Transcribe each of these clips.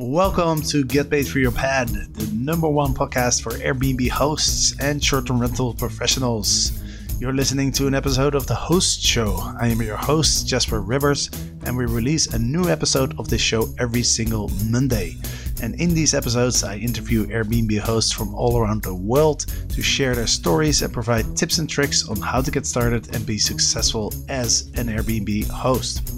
Welcome to Get Paid for Your Pad, the number one podcast for Airbnb hosts and short term rental professionals. You're listening to an episode of The Host Show. I am your host, Jasper Ribbers, and we release a new episode of this show every single Monday. And in these episodes, I interview Airbnb hosts from all around the world to share their stories and provide tips and tricks on how to get started and be successful as an Airbnb host.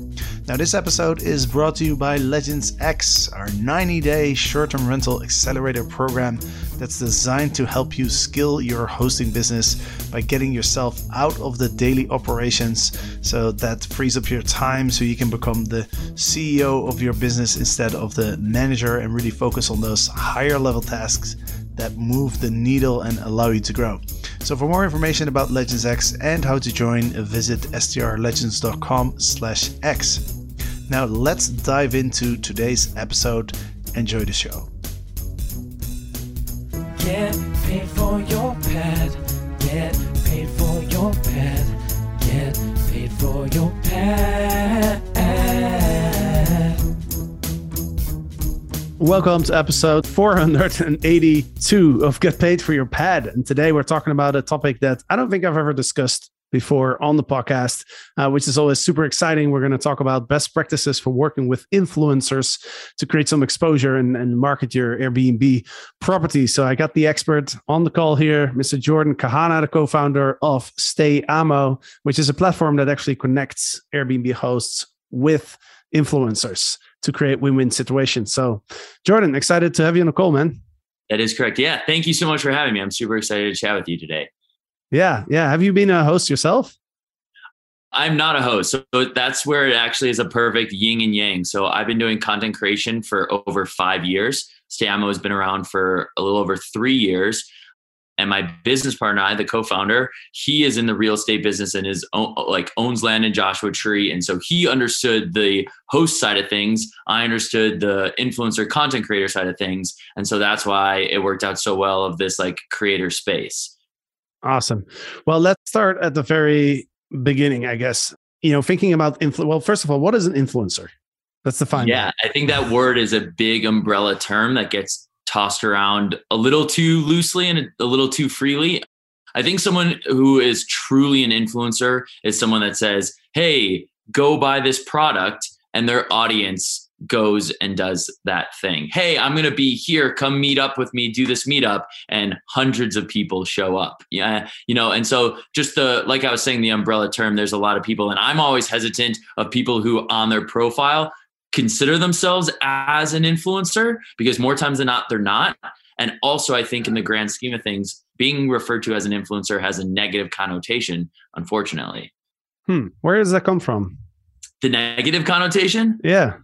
Now, this episode is brought to you by Legends X, our 90 day short term rental accelerator program that's designed to help you skill your hosting business by getting yourself out of the daily operations so that frees up your time so you can become the CEO of your business instead of the manager and really focus on those higher level tasks that move the needle and allow you to grow. So for more information about Legends X and how to join, visit strlegends.com/x. Now let's dive into today's episode. Enjoy the show. Get paid for your pad. Get Welcome to episode 482 of Get Paid for Your Pad. And today we're talking about a topic that I don't think I've ever discussed before on the podcast, uh, which is always super exciting. We're going to talk about best practices for working with influencers to create some exposure and, and market your Airbnb property. So I got the expert on the call here, Mr. Jordan Kahana, the co-founder of Stay StayAmo, which is a platform that actually connects Airbnb hosts with influencers to create win-win situations. So Jordan, excited to have you on the call, man. That is correct. Yeah. Thank you so much for having me. I'm super excited to chat with you today. Yeah, yeah. Have you been a host yourself? I'm not a host. So that's where it actually is a perfect yin and yang. So I've been doing content creation for over five years. StayAmo has been around for a little over three years. And my business partner, I, the co-founder, he is in the real estate business and is own, like owns land in Joshua Tree. And so he understood the host side of things. I understood the influencer content creator side of things. And so that's why it worked out so well of this like creator space. Awesome. Well, let's start at the very beginning, I guess. You know, thinking about influ. Well, first of all, what is an influencer? Let's define. Yeah, that. I think that word is a big umbrella term that gets tossed around a little too loosely and a little too freely. I think someone who is truly an influencer is someone that says, "Hey, go buy this product," and their audience goes and does that thing. Hey, I'm going to be here. Come meet up with me, do this meetup. And hundreds of people show up. Yeah. You know, and so just the, like I was saying, the umbrella term, there's a lot of people. And I'm always hesitant of people who on their profile consider themselves as an influencer because more times than not, they're not. And also, I think in the grand scheme of things, being referred to as an influencer has a negative connotation, unfortunately. Hmm. Where does that come from? The negative connotation? Yeah.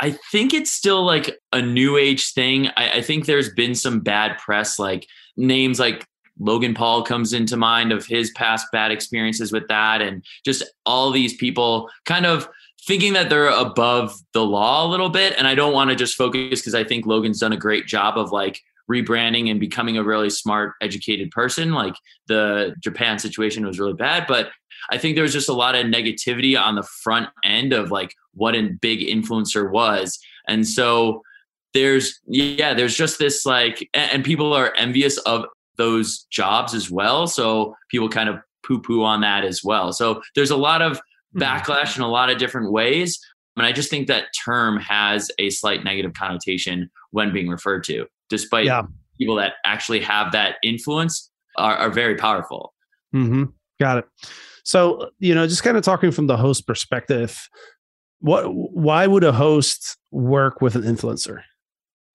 I think it's still like a new age thing. I, I, think there's been some bad press, like names like Logan Paul comes into mind of his past bad experiences with that, and just all these people kind of thinking that they're above the law a little bit. And I don't want to just focus because I think Logan's done a great job of like rebranding and becoming a really smart, educated person. Like the Japan situation was really bad, but I think there was just a lot of negativity on the front end of like what a big influencer was. And so there's, yeah, there's just this like, and people are envious of those jobs as well. So people kind of poo poo on that as well. So there's a lot of. Backlash in a lot of different ways. And I just think that term has a slight negative connotation when being referred to, despite yeah. people that actually have that influence are, are very powerful. Mm-hmm. Got it. So, you know, just kind of talking from the host perspective, what why would a host work with an influencer?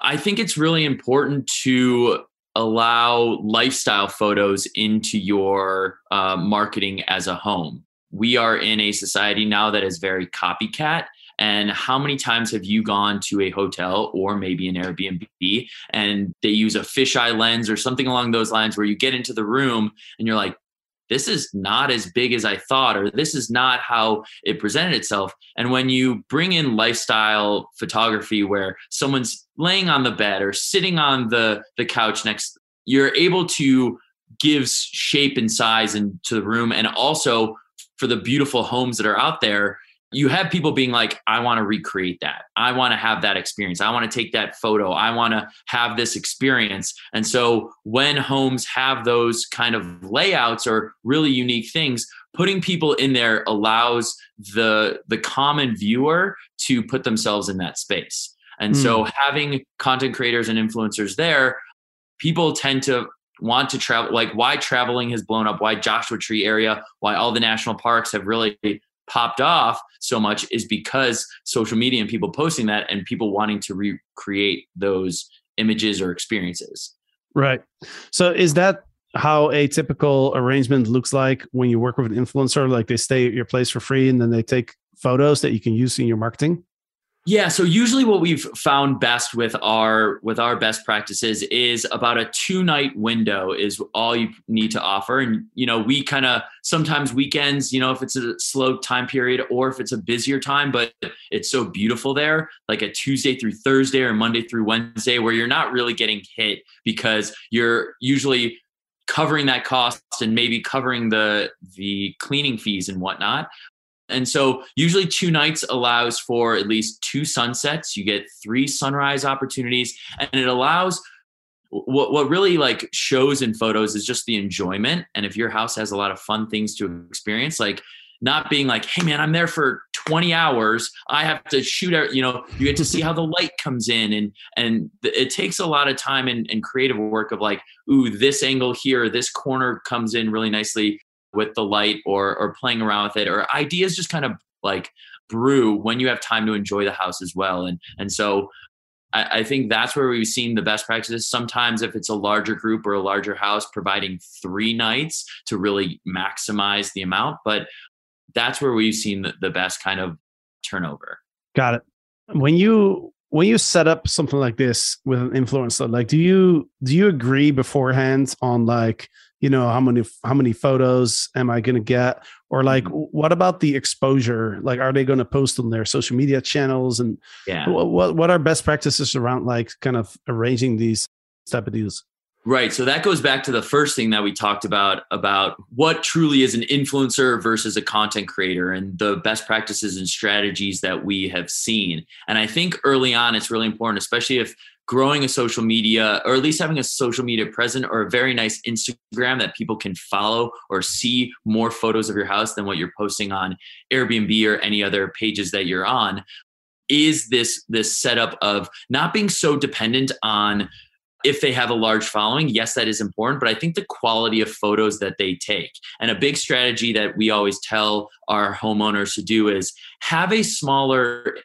I think it's really important to allow lifestyle photos into your uh, marketing as a home. We are in a society now that is very copycat. And how many times have you gone to a hotel or maybe an Airbnb and they use a fisheye lens or something along those lines where you get into the room and you're like, this is not as big as I thought, or this is not how it presented itself. And when you bring in lifestyle photography where someone's laying on the bed or sitting on the, the couch next, you're able to give shape and size into the room. And also for the beautiful homes that are out there, you have people being like, I want to recreate that. I want to have that experience. I want to take that photo. I want to have this experience. And so when homes have those kind of layouts or really unique things, putting people in there allows the the common viewer to put themselves in that space. And mm. so having content creators and influencers there, people tend to want to travel like why traveling has blown up why joshua tree area why all the national parks have really popped off so much is because social media and people posting that and people wanting to recreate those images or experiences. Right. So is that how a typical arrangement looks like when you work with an influencer? Like they stay at your place for free and then they take photos that you can use in your marketing? Yeah, so usually what we've found best with our with our best practices is about a two night window is all you need to offer. And you know we kind of sometimes weekends you know if it's a slow time period or if it's a busier time but it's so beautiful there like a Tuesday through Thursday or Monday through Wednesday where you're not really getting hit because you're usually covering that cost and maybe covering the the cleaning fees and whatnot and so usually two nights allows for at least two sunsets. You get three sunrise opportunities and it allows what what really like shows in photos is just the enjoyment. And if your house has a lot of fun things to experience like not being like hey man i'm there for 20 hours. I have to shoot out you know you get to see how the light comes in. And and it takes a lot of time and, and creative work of like ooh this angle here this corner comes in really nicely with the light or or playing around with it or ideas just kind of like brew when you have time to enjoy the house as well and and so I, I think that's where we've seen the best practices. Sometimes, if it's a larger group or a larger house, providing three nights to really maximize the amount. But that's where we've seen the, the best kind of turnover. Got it. When you when you set up something like this with an influencer, like do you do you agree beforehand on like you know how many how many photos am i going to get? Or like mm-hmm. what about the exposure? Like are they going to post on their social media channels? And yeah. what what are best practices around like kind of arranging these type of deals Right. So that goes back to the first thing that we talked about about what truly is an influencer versus a content creator and the best practices and strategies that we have seen. And I think early on it's really important, especially if growing a social media or at least having a social media present or a very nice Instagram that people can follow or see more photos of your house than what you're posting on Airbnb or any other pages that you're on is this this setup of not being so dependent on if they have a large following, yes, that is important, but I think the quality of photos that they take. And a big strategy that we always tell our homeowners to do is have a smaller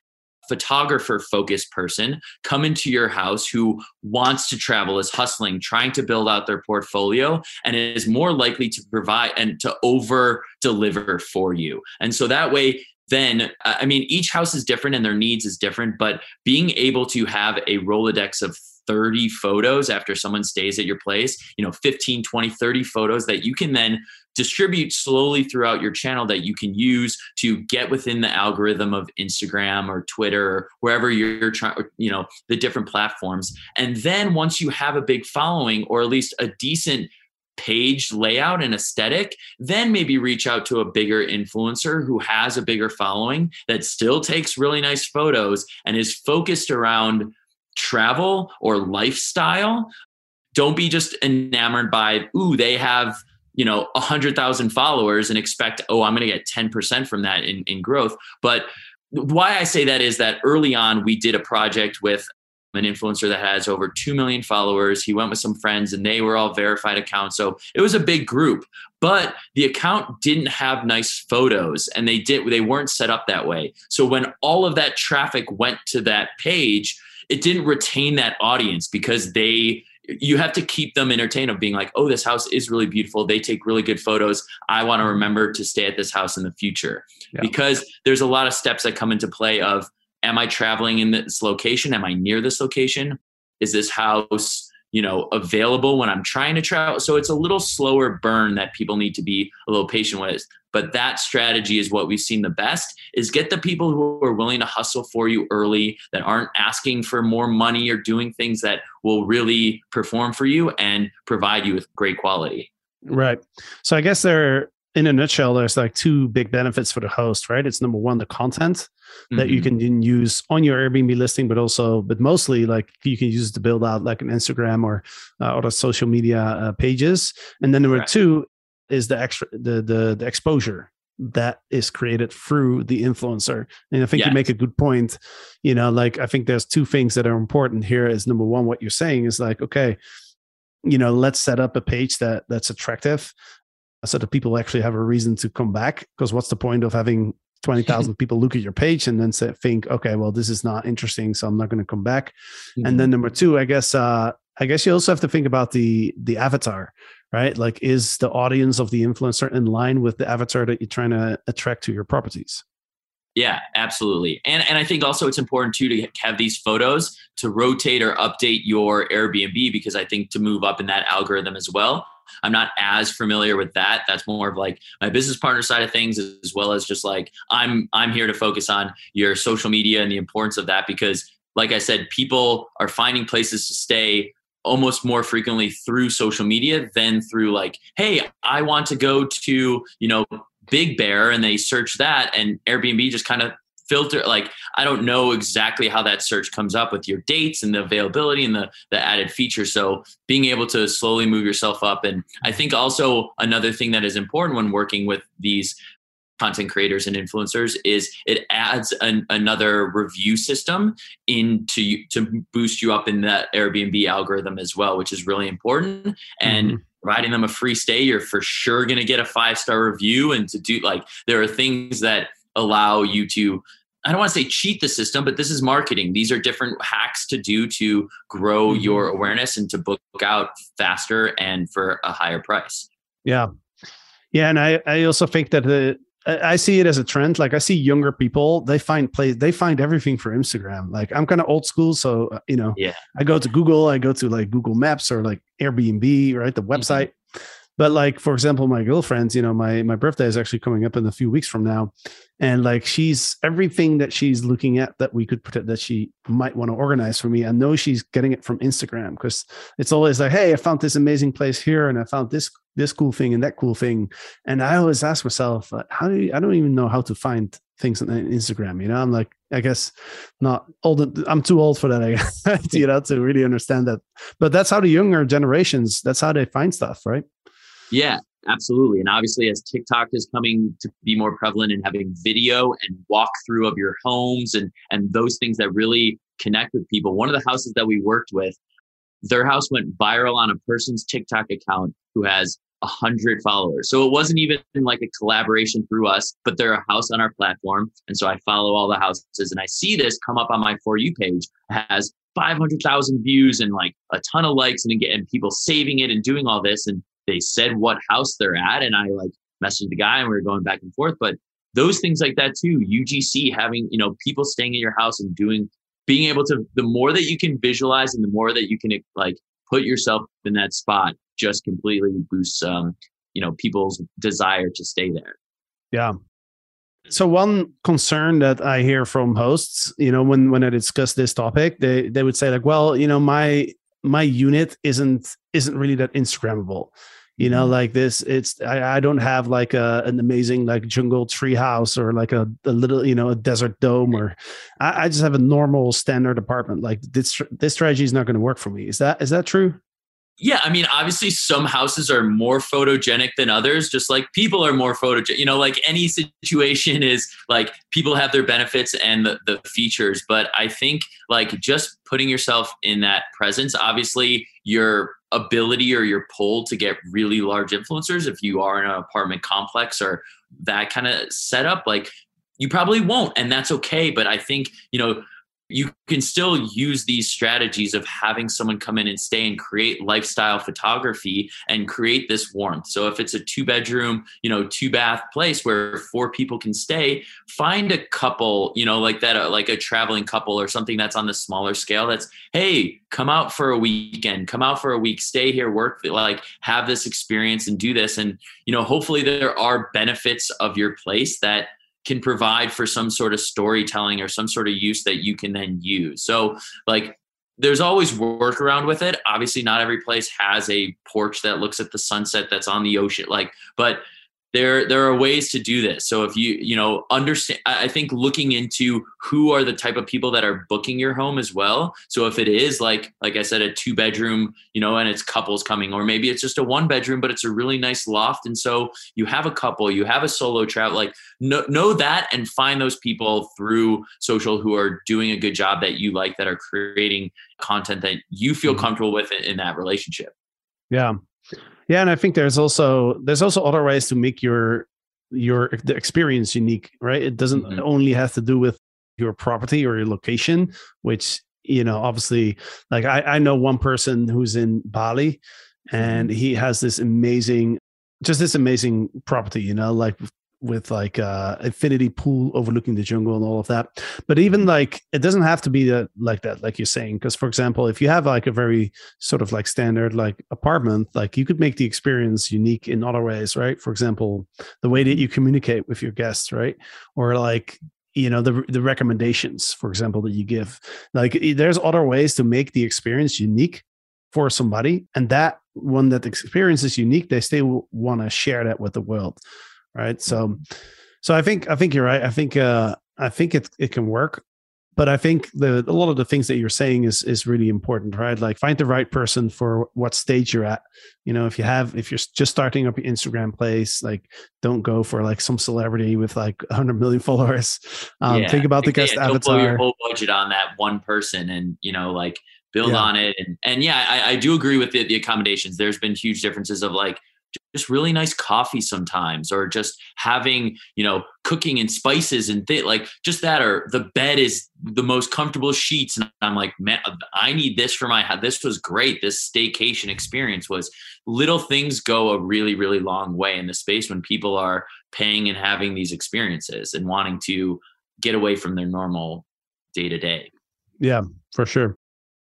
photographer focused person come into your house who wants to travel is hustling trying to build out their portfolio and is more likely to provide and to over deliver for you and so that way then i mean each house is different and their needs is different but being able to have a rolodex of 30 photos after someone stays at your place you know 15 20 30 photos that you can then distribute slowly throughout your channel that you can use to get within the algorithm of Instagram or Twitter or wherever you're trying you know the different platforms. And then once you have a big following or at least a decent page layout and aesthetic, then maybe reach out to a bigger influencer who has a bigger following that still takes really nice photos and is focused around travel or lifestyle, don't be just enamored by, ooh, they have, you know, a hundred thousand followers and expect, oh, I'm going to get 10% from that in, in growth. But why I say that is that early on, we did a project with an influencer that has over 2 million followers. He went with some friends and they were all verified accounts. So it was a big group, but the account didn't have nice photos and they did they weren't set up that way. So when all of that traffic went to that page, it didn't retain that audience because they you have to keep them entertained of being like oh this house is really beautiful. They take really good photos. I want to remember to stay at this house in the future. Yeah. because there's a lot of steps that come into play of am i traveling in this location? Am i near this location? Is this house you know available when i'm trying to travel. So it's a little slower burn that people need to be a little patient with. But that strategy is what we've seen the best is get the people who are willing to hustle for you early that aren't asking for more money or doing things that will really perform for you and provide you with great quality. Right. So i guess there in a nutshell, there's like two big benefits for the host, right? It's number one, the content mm-hmm. that you mm-hmm. can use on your Airbnb listing, but also, but mostly like you can use it to build out like an Instagram or uh, other social media uh, pages. And then number right. two is the extra, the, the, the exposure that is created through the influencer. And I think yes. you make a good point. You know, like I think there's two things that are important here is number one, what you're saying is like, okay, you know, let's set up a page that that's attractive so that people actually have a reason to come back. Because what's the point of having 20,000 people look at your page and then say, think, okay, well, this is not interesting, so I'm not going to come back. Mm-hmm. And then number two, I guess, uh, I guess you also have to think about the the avatar, right? Like, is the audience of the influencer in line with the avatar that you're trying to attract to your properties? Yeah, absolutely. And and I think also it's important too to have these photos to rotate or update your Airbnb because I think to move up in that algorithm as well. I'm not as familiar with that. That's more of like my business partner side of things as well as just like I'm I'm here to focus on your social media and the importance of that because like I said, people are finding places to stay almost more frequently through social media than through like, hey, I want to go to, you know, Big Bear and they search that and Airbnb just kind of filter like i don't know exactly how that search comes up with your dates and the availability and the the added features. So being able to slowly move yourself up. And i think also another thing that is important when working with these content creators and influencers is it adds an, another review system into to boost you up in that airbnb algorithm as well which is really important. And mm-hmm. providing them a free stay, you're for sure going to get a five star review. And to do like, there are things that allow you to I don't want to say cheat the system, but this is marketing. These are different hacks to do to grow mm-hmm. your awareness and to book out faster and for a higher price. Yeah. Yeah. And I, I also think that the, I see it as a trend. Like I see younger people, they find place, they find everything for Instagram. Like I'm kind of old school, so uh, you know, yeah. I go to Google, I go to like Google Maps or like Airbnb, right, the mm-hmm. website. But like for example, my girlfriend's, you know, my my birthday is actually coming up in a few weeks from now, and like she's everything that she's looking at that we could put that she might want to organize for me. I know she's getting it from Instagram because it's always like, hey, I found this amazing place here, and I found this this cool thing and that cool thing, and I always ask myself, how do you, I don't even know how to find things on Instagram. You know, I'm like, I guess not old. I'm too old for that. I guess, you know, to really understand that. But that's how the younger generations. That's how they find stuff, right? Yeah, absolutely. And obviously, as TikTok is coming to be more prevalent in having video and walkthrough of your homes and and those things that really connect with people. One of the houses that we worked with, their house went viral on a person's TikTok account who has a hundred followers. So it wasn't even like a collaboration through us, but they're a house on our platform. And so I follow all the houses and I see this come up on my For You page it has 500,000 views and like a ton of likes and, and people saving it and doing all this. And they said what house they're at and i like messaged the guy and we were going back and forth. But those things like that too ugc having you know people staying in your house and doing being able to the more that you can visualize and the more that you can like put yourself in that spot just completely boosts um you know people's desire to stay there. Yeah. So one concern that i hear from hosts you know when when i discuss this topic they they would say like well you know my my unit isn't isn't really that instagrammable. You know mm-hmm. like this it's I, I don't have like a, an amazing like jungle tree house or like a, a little you know a desert dome or I, I just have a normal standard apartment. Like this this strategy is not going to work for me. Is that is that true yeah, I mean, obviously, some houses are more photogenic than others, just like people are more photogenic. You know, like any situation is like people have their benefits and the, the features. But I think like just putting yourself in that presence, obviously, your ability or your pull to get really large influencers, if you are in an apartment complex or that kind of setup, like you probably won't. And that's okay. But I think, you know, you can still use these strategies of having someone come in and stay and create lifestyle photography and create this warmth. So if it's a two bedroom, you know, two bath place where four people can stay, find a couple, you know, like that, uh, like a traveling couple or something that's on the smaller scale. That's, hey, come out for a weekend, come out for a week, stay here, work, like have this experience and do this. And, you know, hopefully there are benefits of your place that can provide for some sort of storytelling or some sort of use that you can then use. So, like, there's always workaround with it. Obviously, not every place has a porch that looks at the sunset that's on the ocean. Like, but there there are ways to do this. So if you you know understand i think looking into who are the type of people that are booking your home as well. So if it is like like i said a two bedroom you know and it's couples coming or maybe it's just a one bedroom but it's a really nice loft. And so you have a couple you have a solo travel like know, know that and find those people through social who are doing a good job that you like that are creating content that you feel mm-hmm. comfortable with in, in that relationship. Yeah yeah, and I think there's also there's also other ways to make your your the experience unique, right? It doesn't mm-hmm. only have to do with your property or your location, which you know obviously like I, I know one person who's in Bali and mm-hmm. he has this amazing just this amazing property, you know, like with like uh infinity pool overlooking the jungle and all of that. But even mm-hmm. like it doesn't have to be that like that like you're saying because for example if you have like a very sort of like standard like apartment like you could make the experience unique in other ways right? For example the way that mm-hmm. you communicate with your guests right? Or like you know the the recommendations for example that you give. Like there's other ways to make the experience unique for somebody and that one that experience is unique they still want to share that with the world right? So, so I think I think you're right. I think uh, I think it it can work, but I think the a lot of the things that you're saying is is really important, right? Like find the right person for what stage you're at. You know, if you have if you're just starting up your Instagram place, like don't go for like some celebrity with like 100 million followers. Um, yeah, think about the guest yeah, avatar. Don't blow your whole budget on that one person, and you know, like build yeah. on it. And and yeah, I, I do agree with the, the accommodations. There's been huge differences of like just really nice coffee sometimes or just having you know cooking and spices and th- like just that or the bed is the most comfortable sheets and i'm like man uh, i need this for my house this was great this staycation experience was little things go a really really long way in the space when people are paying and having these experiences and wanting to get away from their normal day to day yeah for sure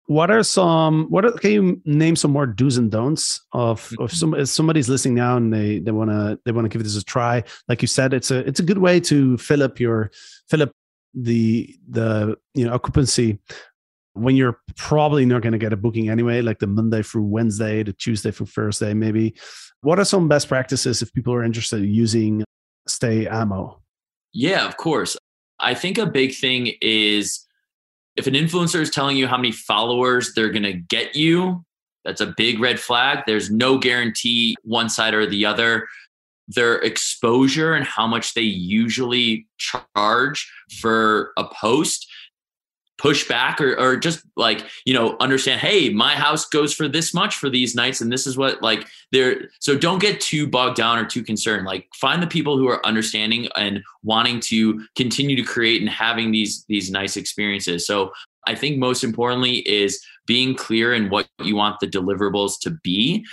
what are some what are, can you name some more do's and don'ts of of mm-hmm. some if somebody's listening now and they they want to they want to give this a try? Like you said it's a it's a good way to fill up your fill up the the you know occupancy when you're probably not going to get a booking anyway like the monday through wednesday the tuesday through thursday maybe. What are some best practices if people are interested in using stay StayAmo yeah of course. I think a big thing is if an influencer is telling you how many followers they're going to get you, that's a big red flag. There's no guarantee one side or the other. Their exposure and how much they usually charge for a post push back or, or just like you know understand hey my house goes for this much for these nights and this is what like there so don't get too bogged down or too concerned. Like find the people who are understanding and wanting to continue to create and having these these nice experiences. So i think most importantly is being clear in what you want the deliverables to be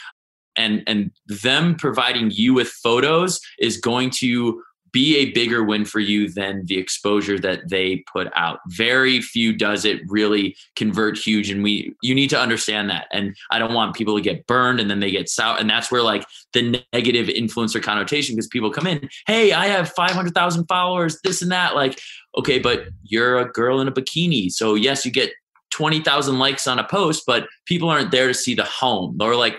and and them providing you with photos is going to be a bigger win for you than the exposure that they put out. Very few does it really convert huge and we you need to understand that. And I don't want people to get burned and then they get sour and that's where like the negative influencer connotation because people come in, "Hey, I have 500,000 followers, this and that." Like, okay, but you're a girl in a bikini. So yes, you get 20,000 likes on a post, but people aren't there to see the home or like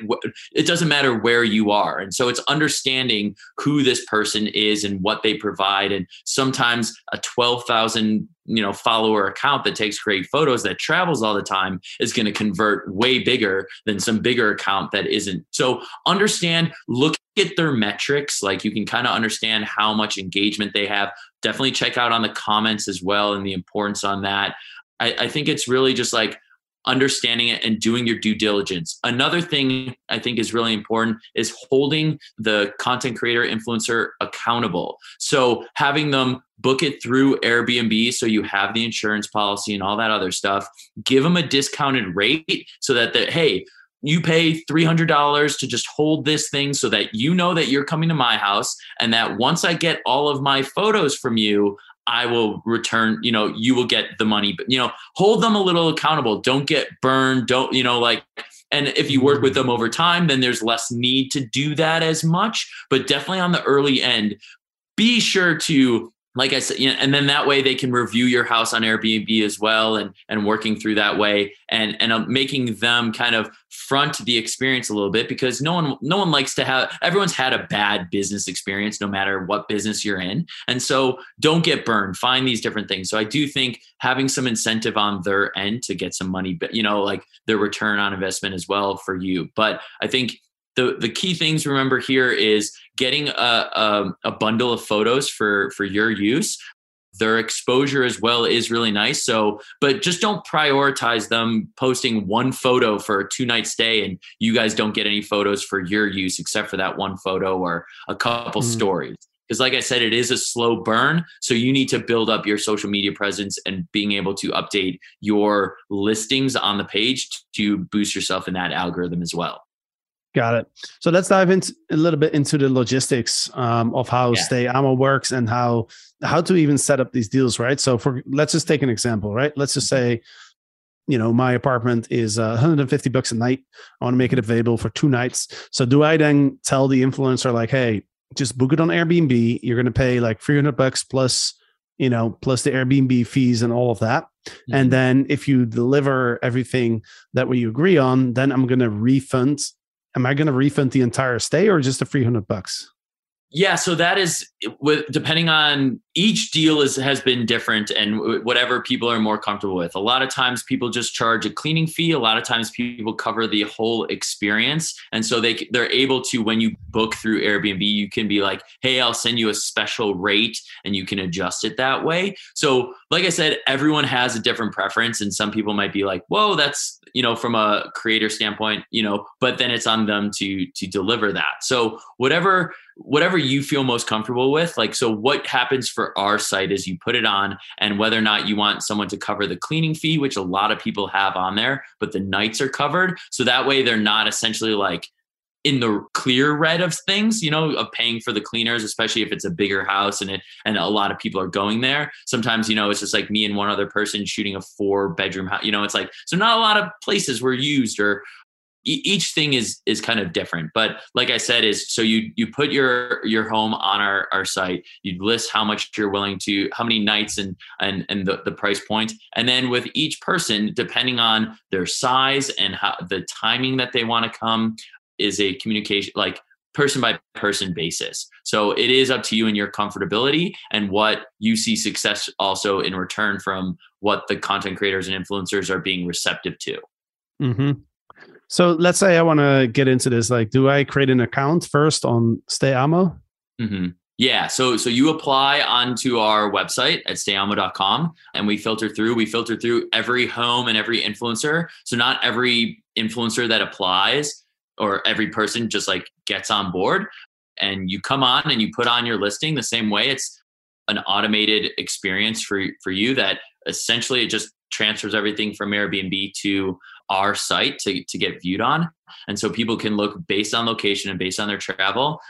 it doesn't matter where you are. And so it's understanding who this person is and what they provide. And sometimes a 12,000 you know follower account that takes great photos that travels all the time is going to convert way bigger than some bigger account that isn't so understand look at their metrics like you can kind of understand how much engagement they have definitely check out on the comments as well and the importance on that I, I think it's really just like understanding it and doing your due diligence. Another thing I think is really important is holding the content creator influencer accountable. So having them book it through Airbnb so you have the insurance policy and all that other stuff. Give them a discounted rate so that the hey, you pay $300 to just hold this thing so that you know that you're coming to my house and that once I get all of my photos from you, I will return, you know, you will get the money, but you know, hold them a little accountable. Don't get burned. Don't, you know, like, and if you work with mm-hmm. them over time, then there's less need to do that as much. But definitely on the early end, be sure to like I said, you know, and then that way they can review your house on Airbnb as well, and and working through that way, and and uh, making them kind of front the experience a little bit because no one no one likes to have everyone's had a bad business experience no matter what business you're in, and so don't get burned. Find these different things. So I do think having some incentive on their end to get some money, but you know, like their return on investment as well for you. But I think the the key things remember here is getting a, a, a bundle of photos for for your use their exposure as well is really nice. So but just don't prioritize them posting one photo for a two night stay and you guys don't get any photos for your use except for that one photo or a couple mm. stories. Because like i said it is a slow burn so you need to build up your social media presence and being able to update your listings on the page to boost yourself in that algorithm as well Got it. So let's dive into a little bit into the logistics um, of how yeah. Stay Amo works and how how to even set up these deals, right? So for let's just take an example, right? Let's just mm-hmm. say, you know, my apartment is uh, 150 bucks a night. I want to make it available for two nights. So do I then tell the influencer like, hey, just book it on Airbnb. You're going to pay like 300 bucks plus, you know, plus the Airbnb fees and all of that. Mm-hmm. And then if you deliver everything that we agree on, then I'm going to refund am I going to refund the entire stay or just the 300 bucks? Yeah, so that is with depending on each deal is has been different and whatever people are more comfortable with. A lot of times people just charge a cleaning fee. A lot of times people cover the whole experience, and so they they're able to when you book through Airbnb, you can be like, "Hey, I'll send you a special rate," and you can adjust it that way. So, like I said, everyone has a different preference, and some people might be like, "Whoa, that's you know from a creator standpoint, you know," but then it's on them to to deliver that. So whatever whatever you feel most comfortable with like so what happens for our site is you put it on and whether or not you want someone to cover the cleaning fee which a lot of people have on there but the nights are covered so that way they're not essentially like in the clear red of things, you know, of paying for the cleaners, especially if it's a bigger house and it and a lot of people are going there. Sometimes, you know, it's just like me and one other person shooting a four bedroom house. You know, it's like so not a lot of places were used or each thing is is kind of different but like i said is so you you put your your home on our our site you list how much you're willing to how many nights and and and the, the price point and then with each person depending on their size and how the timing that they want to come is a communication like person by person basis so it is up to you and your comfortability and what you see success also in return from what the content creators and influencers are being receptive to mm-hmm. So let's say I want to get into this. Like, do I create an account first on Stay Amo? Mm-hmm. Yeah. So so you apply onto our website at stayamo.com and we filter through. We filter through every home and every influencer. So not every influencer that applies or every person just like gets on board. And you come on and you put on your listing the same way. It's an automated experience for for you that essentially it just transfers everything from Airbnb to our site to, to get viewed on. And so people can look based on location and based on their travel.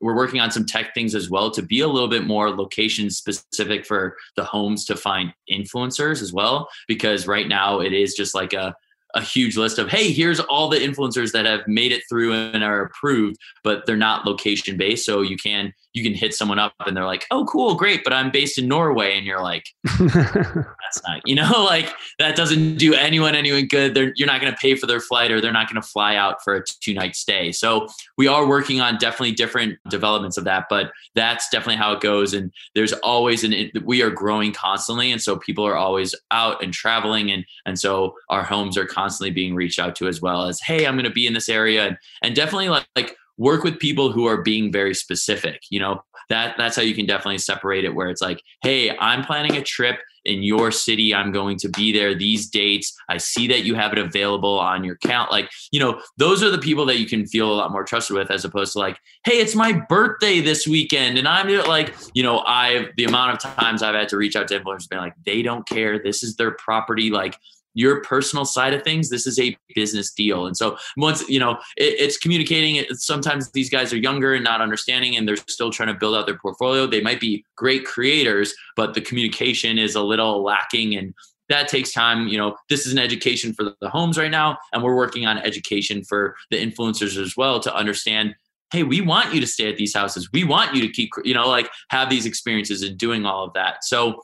We're working on some tech things as well to be a little bit more location specific for the homes to find influencers as well. Because right now it is just like a, a huge list of, hey, here's all the influencers that have made it through and are approved, but they're not location based. So you can you can hit someone up and they're like, oh, cool, great, but I'm based in Norway. And you're like, that's not, you know, like that doesn't do anyone anyone good. They're, you're not going to pay for their flight or they're not going to fly out for a two night stay. So we are working on definitely different developments of that, but that's definitely how it goes. And there's always an, we are growing constantly. And so people are always out and traveling. And, and so our homes are constantly being reached out to as well as, hey, I'm going to be in this area. And, and definitely like, like work with people who are being very specific you know that that's how you can definitely separate it where it's like hey i'm planning a trip in your city i'm going to be there these dates i see that you have it available on your account like you know those are the people that you can feel a lot more trusted with as opposed to like hey it's my birthday this weekend and i'm like you know I've the amount of times i've had to reach out to influencers being like they don't care this is their property like your personal side of things this is a business deal and so once you know it, it's communicating sometimes these guys are younger and not understanding and they're still trying to build out their portfolio they might be great creators but the communication is a little lacking and that takes time you know this is an education for the homes right now and we're working on education for the influencers as well to understand hey, we want you to stay at these houses. We want you to keep, you know, like have these experiences and doing all of that. So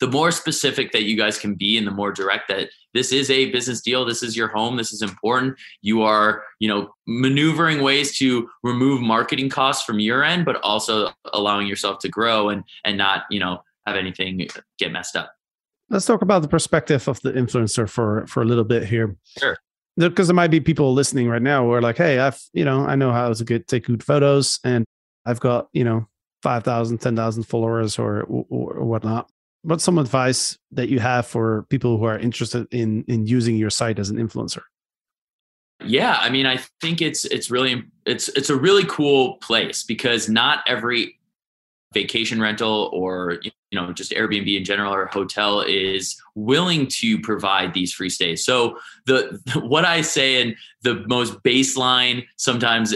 the more specific that you guys can be and the more direct that this is a business deal this is your home this is important. You are you know maneuvering ways to remove marketing costs from your end but also allowing yourself to grow and and not you know have anything get messed up. Let's talk about the perspective of the influencer for for a little bit here. Sure. Because there might be people listening right now who are like, hey, I've, you know, I know how to get take good photos and I've got, you know, 5,000, 10,000 followers or, or, or whatnot. What's some advice that you have for people who are interested in in using your site as an influencer? Yeah, I mean, I think it's it's really it's it's a really cool place because not every vacation rental or you know just Airbnb in general or hotel is willing to provide these free stays. So the, what I say in the most baseline sometimes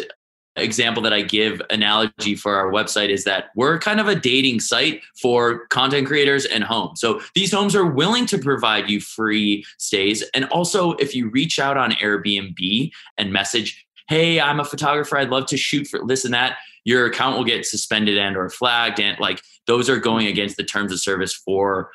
example that I give analogy for our website is that we're kind of a dating site for content creators and homes. So these homes are willing to provide you free stays. And also if you reach out on Airbnb and message hey i'm a photographer. I'd love to shoot for this and that your account will get suspended and or flagged. And like those are going against the terms of service for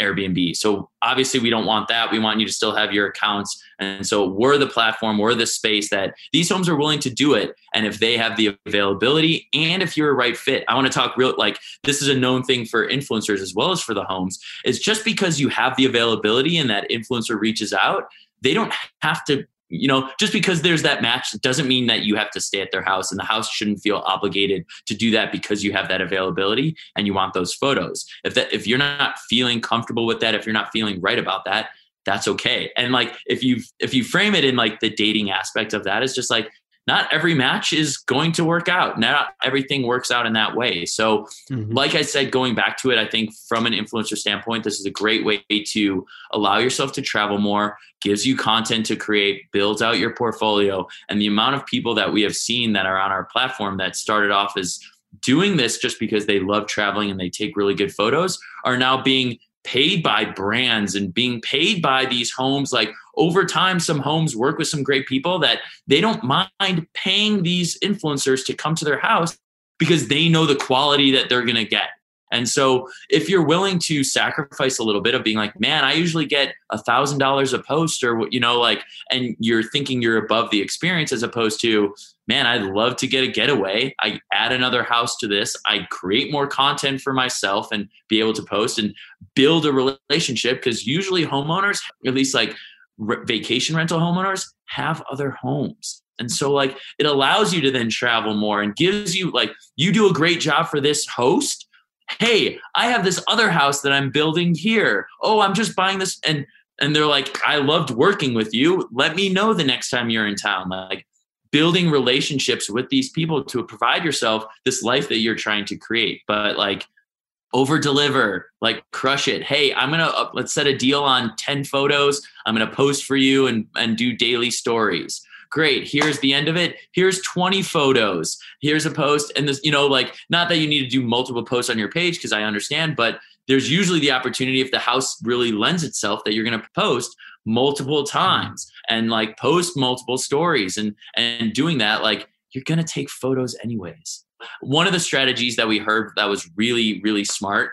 Airbnb. So obviously we don't want that. We want you to still have your accounts. And so we're the platform, we're the space that these homes are willing to do it. And if they have the availability and if you're a right fit, I want to talk real like this is a known thing for influencers as well as for the homes. Is just because you have the availability and that influencer reaches out, they don't have to you know, just because there's that match doesn't mean that you have to stay at their house and the house shouldn't feel obligated to do that because you have that availability and you want those photos. If that if you're not feeling comfortable with that, if you're not feeling right about that, that's okay. And like if you if you frame it in like the dating aspect of that, it's just like not every match is going to work out. Not everything works out in that way. So, mm-hmm. like I said, going back to it, I think from an influencer standpoint, this is a great way to allow yourself to travel more, gives you content to create, builds out your portfolio. And the amount of people that we have seen that are on our platform that started off as doing this just because they love traveling and they take really good photos are now being paid by brands and being paid by these homes. Like over time some homes work with some great people that they don't mind paying these influencers to come to their house because they know the quality that they're going to get and so if you're willing to sacrifice a little bit of being like, man, I usually get a thousand dollars a post or, you know, like, and you're thinking you're above the experience as opposed to, man, I'd love to get a getaway. I add another house to this. I create more content for myself and be able to post and build a relationship. Cause usually homeowners, at least like re- vacation rental homeowners have other homes. And so like it allows you to then travel more and gives you like you do a great job for this host hey i have this other house that i'm building here. Oh i'm just buying this and and they're like i loved working with you. Let me know the next time you're in town. Like building relationships with these people to provide yourself this life that you're trying to create but like over deliver like crush it. Hey i'm gonna uh, let's set a deal on 10 photos. I'm gonna post for you and and do daily stories great here's the end of it. Here's 20 photos. Here's a post and this you know like not that you need to do multiple posts on your page because i understand but there's usually the opportunity if the house really lends itself that you're going to post multiple times and like post multiple stories and and doing that like you're going to take photos anyways. One of the strategies that we heard that was really really smart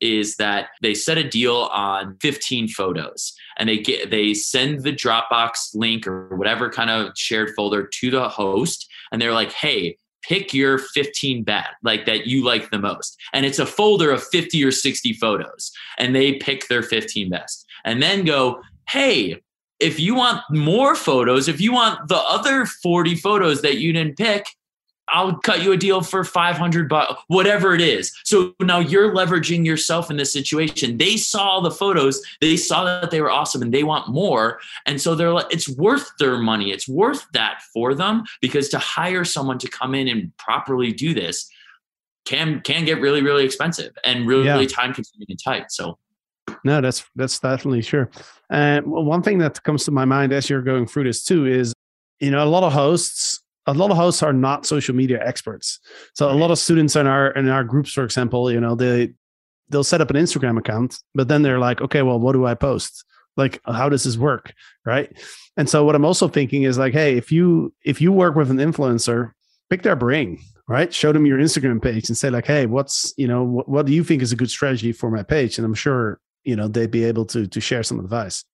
is that they set a deal on 15 photos and they get they send the Dropbox link or whatever kind of shared folder to the host and they're like, "Hey, pick your 15 best like that you like the most." And it's a folder of 50 or 60 photos and they pick their 15 best. And then go, "Hey, if you want more photos, if you want the other 40 photos that you didn't pick, I'll cut you a deal for 500 bucks, whatever it is. So now you're leveraging yourself in this situation. They saw the photos, they saw that they were awesome and they want more. And so they're like, it's worth their money. It's worth that for them because to hire someone to come in and properly do this can can get really, really expensive and really, yeah. really time consuming and tight. So no, that's that's definitely sure. And one thing that comes to my mind as you're going through this too is, you know, a lot of hosts a lot of hosts are not social media experts. So a lot of students in our in our groups, for example, you know, they they'll set up an Instagram account, but then they're like, okay, well, what do I post? Like, how does this work, right? And so what I'm also thinking is like, hey, if you if you work with an influencer pick their brain, right? Show them your Instagram page and say like, "Hey, what's you know what, what do you think is a good strategy for my page?" And I'm sure you know they'd be able to to share some advice.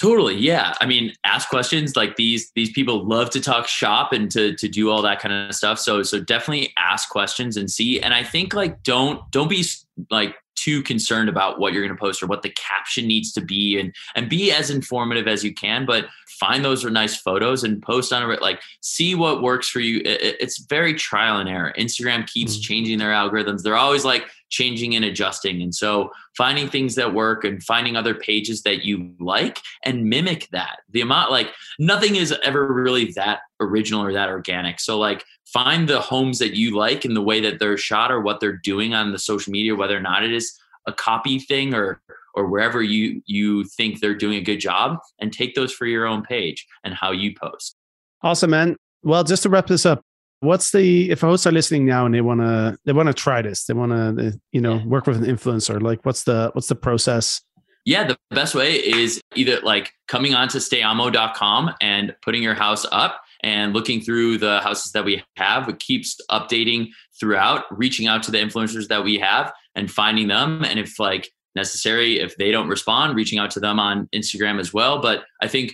Totally. Yeah. I mean, ask questions like these, these people love to talk shop and to, to do all that kind of stuff. So, so definitely ask questions and see. And I think like, don't, don't be like too concerned about what you're going to post or what the caption needs to be and and be as informative as you can but find those are nice photos and post on it like see what works for you. It, it's very trial and error. Instagram keeps mm-hmm. changing their algorithms. They're always like changing and adjusting. And so finding things that work and finding other pages that you like and mimic that. The amount like nothing is ever really that original or that organic. So like find the homes that you like and the way that they're shot or what they're doing on the social media whether or not it is a copy thing or or wherever you you think they're doing a good job and take those for your own page and how you post. Awesome man. Well just to wrap this up what's the if hosts are listening now and they want to they want to try this they want to you know work with an influencer like what's the what's the process yeah the best way is either like coming on to stayamo.com and putting your house up and looking through the houses that we have. It keeps updating throughout, reaching out to the influencers that we have and finding them. And if like necessary, if they don't respond, reaching out to them on Instagram as well. But I think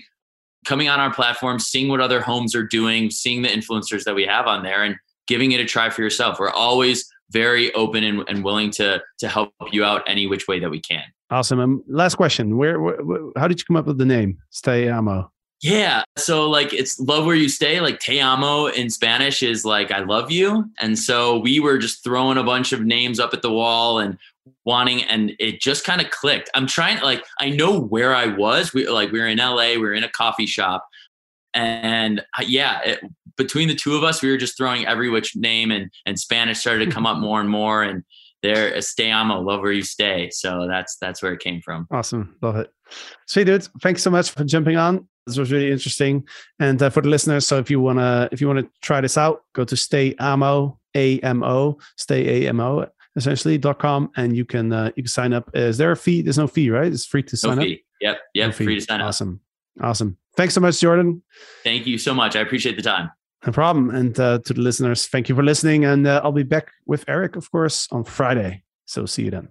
coming on our platform, seeing what other homes are doing, seeing the influencers that we have on there and giving it a try for yourself. We're always very open and, and willing to to help you out any which way that we can. Awesome. And last question: where, where, how did you come up with the name Stay Amo? Yeah. So like it's love where you stay. Like te amo in Spanish is like I love you. And so we were just throwing a bunch of names up at the wall and wanting and it just kind of clicked. I'm trying like I know where I was. We like we were in LA, we were in a coffee shop. And uh, yeah, it, between the two of us, we were just throwing every which name and and Spanish started to come up more and more and there stay amo, love where you stay. So that's that's where it came from. Awesome. Love it. Sweet dude. Thanks so much for jumping on. This was really interesting. And uh, for the listeners, so if you wanna if you wanna try this out, go to stay amo a m o stay a m o essentially dot com and you can uh, you can sign up. Is there a fee? There's no fee, right? It's free to sign no up. Yep, yep, no free to sign up. Awesome, awesome. Thanks so much, Jordan. Thank you so much. I appreciate the time. No problem. And uh, to the listeners, thank you for listening. And uh, I'll be back with Eric, of course, on Friday. So see you then.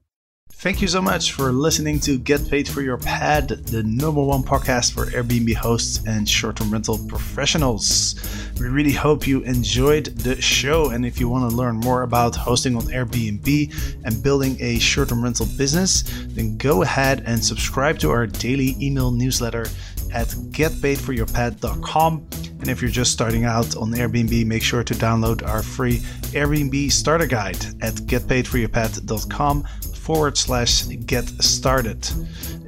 Thank you so much for listening to Get Paid for Your Pad, the number one podcast for Airbnb hosts and short term rental professionals. We really hope you enjoyed the show. And if you want to learn more about hosting on Airbnb and building a short term rental business, then go ahead and subscribe to our daily email newsletter at getpaidforyourpad.com. And if you're just starting out on Airbnb, make sure to download our free Airbnb starter guide at getpaidforyourpad.com forward slash get started.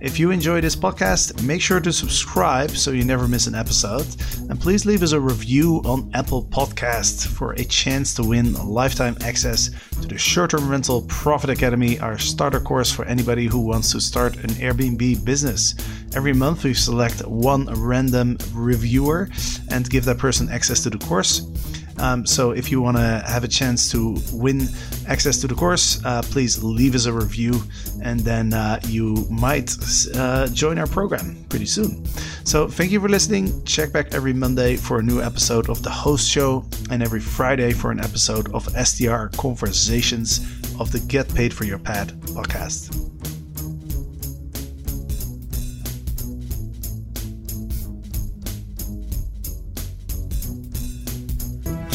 If you enjoy this podcast, make sure to subscribe so you never miss an episode. And please leave us a review on Apple Podcasts for a chance to win lifetime access to the Short Term Rental Profit Academy, our starter course for anybody who wants to start an Airbnb business. Every month, we select one random reviewer and give that person access to the course. Um, so if you want to have a chance to win access to the course, uh, please leave us a review and then uh, you might uh, join our program pretty soon. So thank you for listening. Check back every Monday for a new episode of The Host Show and every Friday for an episode of STR Conversations of the Get Paid for Your Pad podcast.